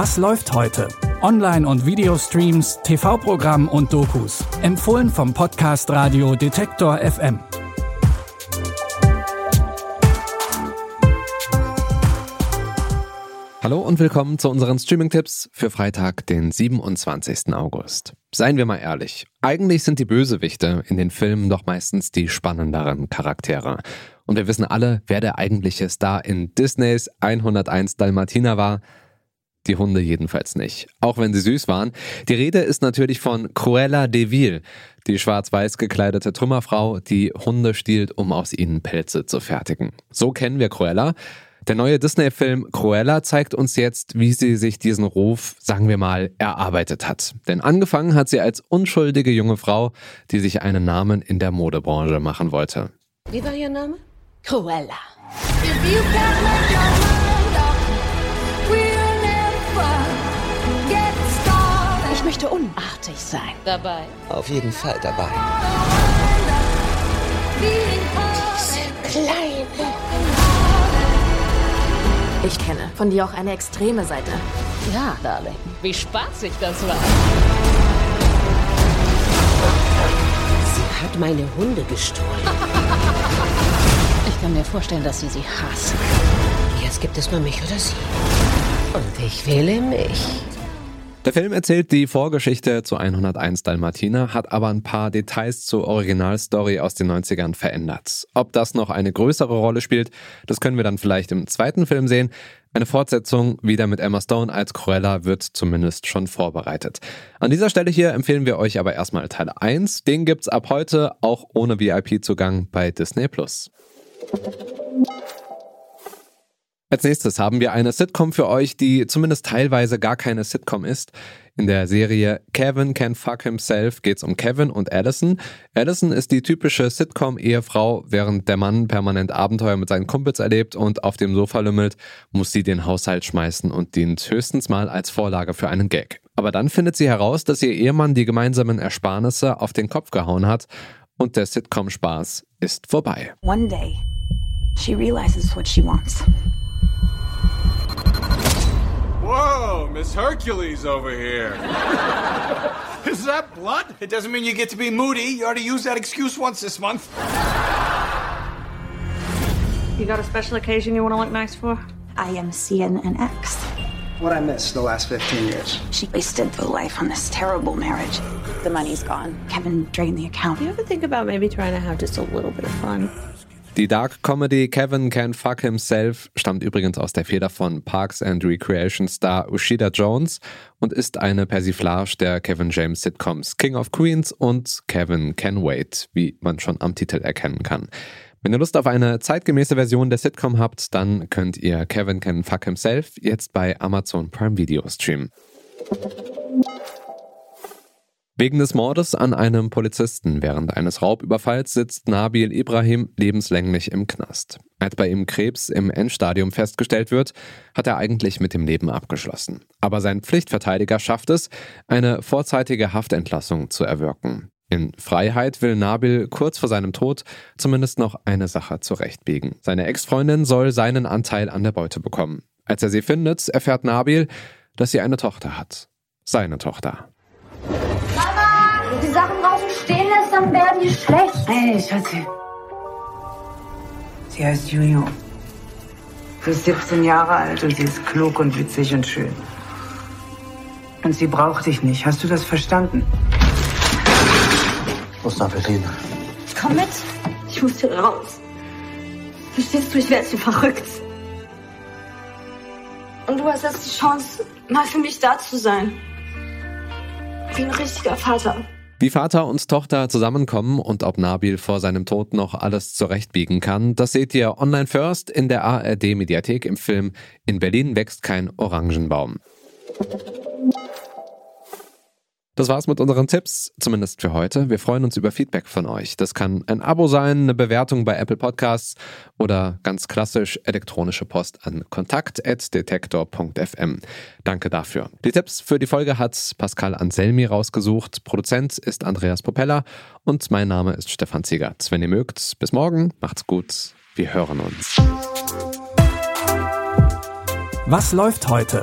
Was läuft heute? Online- und Videostreams, TV-Programm und Dokus. Empfohlen vom Podcast Radio Detektor FM. Hallo und willkommen zu unseren Streaming-Tipps für Freitag, den 27. August. Seien wir mal ehrlich, eigentlich sind die Bösewichte in den Filmen doch meistens die spannenderen Charaktere. Und wir wissen alle, wer der eigentliche Star in Disneys 101 Dalmatiner war. Die Hunde jedenfalls nicht, auch wenn sie süß waren. Die Rede ist natürlich von Cruella de Vil, die schwarz-weiß gekleidete Trümmerfrau, die Hunde stiehlt, um aus ihnen Pelze zu fertigen. So kennen wir Cruella. Der neue Disney-Film Cruella zeigt uns jetzt, wie sie sich diesen Ruf, sagen wir mal, erarbeitet hat. Denn angefangen hat sie als unschuldige junge Frau, die sich einen Namen in der Modebranche machen wollte. Wie war Ihr Name? Cruella. Möchte unartig sein. Dabei. Auf jeden Fall dabei. Diese kleine. Ich kenne von dir auch eine extreme Seite. Ja, Darling. Wie spaßig das war. Sie hat meine Hunde gestohlen. Ich kann mir vorstellen, dass Sie sie hassen. Jetzt gibt es nur mich oder sie. Und ich wähle mich. Der Film erzählt die Vorgeschichte zu 101 Dalmatiner, hat aber ein paar Details zur Originalstory aus den 90ern verändert. Ob das noch eine größere Rolle spielt, das können wir dann vielleicht im zweiten Film sehen. Eine Fortsetzung wieder mit Emma Stone als Cruella wird zumindest schon vorbereitet. An dieser Stelle hier empfehlen wir euch aber erstmal Teil 1. Den gibt's ab heute auch ohne VIP-Zugang bei Disney Plus. Als nächstes haben wir eine Sitcom für euch, die zumindest teilweise gar keine Sitcom ist. In der Serie Kevin Can Fuck Himself geht es um Kevin und Allison. Allison ist die typische Sitcom-Ehefrau, während der Mann permanent Abenteuer mit seinen Kumpels erlebt und auf dem Sofa lümmelt, muss sie den Haushalt schmeißen und dient höchstens mal als Vorlage für einen Gag. Aber dann findet sie heraus, dass ihr Ehemann die gemeinsamen Ersparnisse auf den Kopf gehauen hat und der Sitcom-Spaß ist vorbei. One day, she realizes what she wants. Whoa, Miss Hercules over here. Is that blood? It doesn't mean you get to be moody. You already used that excuse once this month. You got a special occasion you want to look nice for? I am seeing an ex. What I missed the last 15 years. She wasted the life on this terrible marriage. The money's gone. Kevin drained the account. You ever think about maybe trying to have just a little bit of fun? Die Dark Comedy Kevin Can Fuck Himself stammt übrigens aus der Feder von Parks and Recreation Star Ushida Jones und ist eine Persiflage der Kevin James Sitcoms King of Queens und Kevin Can Wait, wie man schon am Titel erkennen kann. Wenn ihr Lust auf eine zeitgemäße Version der Sitcom habt, dann könnt ihr Kevin Can Fuck Himself jetzt bei Amazon Prime Video streamen. Wegen des Mordes an einem Polizisten während eines Raubüberfalls sitzt Nabil Ibrahim lebenslänglich im Knast. Als bei ihm Krebs im Endstadium festgestellt wird, hat er eigentlich mit dem Leben abgeschlossen. Aber sein Pflichtverteidiger schafft es, eine vorzeitige Haftentlassung zu erwirken. In Freiheit will Nabil kurz vor seinem Tod zumindest noch eine Sache zurechtbiegen. Seine Ex-Freundin soll seinen Anteil an der Beute bekommen. Als er sie findet, erfährt Nabil, dass sie eine Tochter hat. Seine Tochter. Die Sachen draußen stehen lässt, dann werden die schlecht. Hey, Schatzi. Sie heißt Juju. Sie ist 17 Jahre alt und sie ist klug und witzig und schön. Und sie braucht dich nicht. Hast du das verstanden? Ich muss nach Berlin. Komm mit. Ich muss hier raus. Verstehst du, ich werde hier verrückt. Und du hast jetzt die Chance, mal für mich da zu sein. Wie ein richtiger Vater. Wie Vater und Tochter zusammenkommen und ob Nabil vor seinem Tod noch alles zurechtbiegen kann, das seht ihr online first in der ARD Mediathek im Film In Berlin wächst kein Orangenbaum. Das war's mit unseren Tipps, zumindest für heute. Wir freuen uns über Feedback von euch. Das kann ein Abo sein, eine Bewertung bei Apple Podcasts oder ganz klassisch elektronische Post an kontakt.detektor.fm. Danke dafür. Die Tipps für die Folge hat Pascal Anselmi rausgesucht. Produzent ist Andreas Popella und mein Name ist Stefan Ziegert. Wenn ihr mögt, bis morgen, macht's gut. Wir hören uns. Was läuft heute?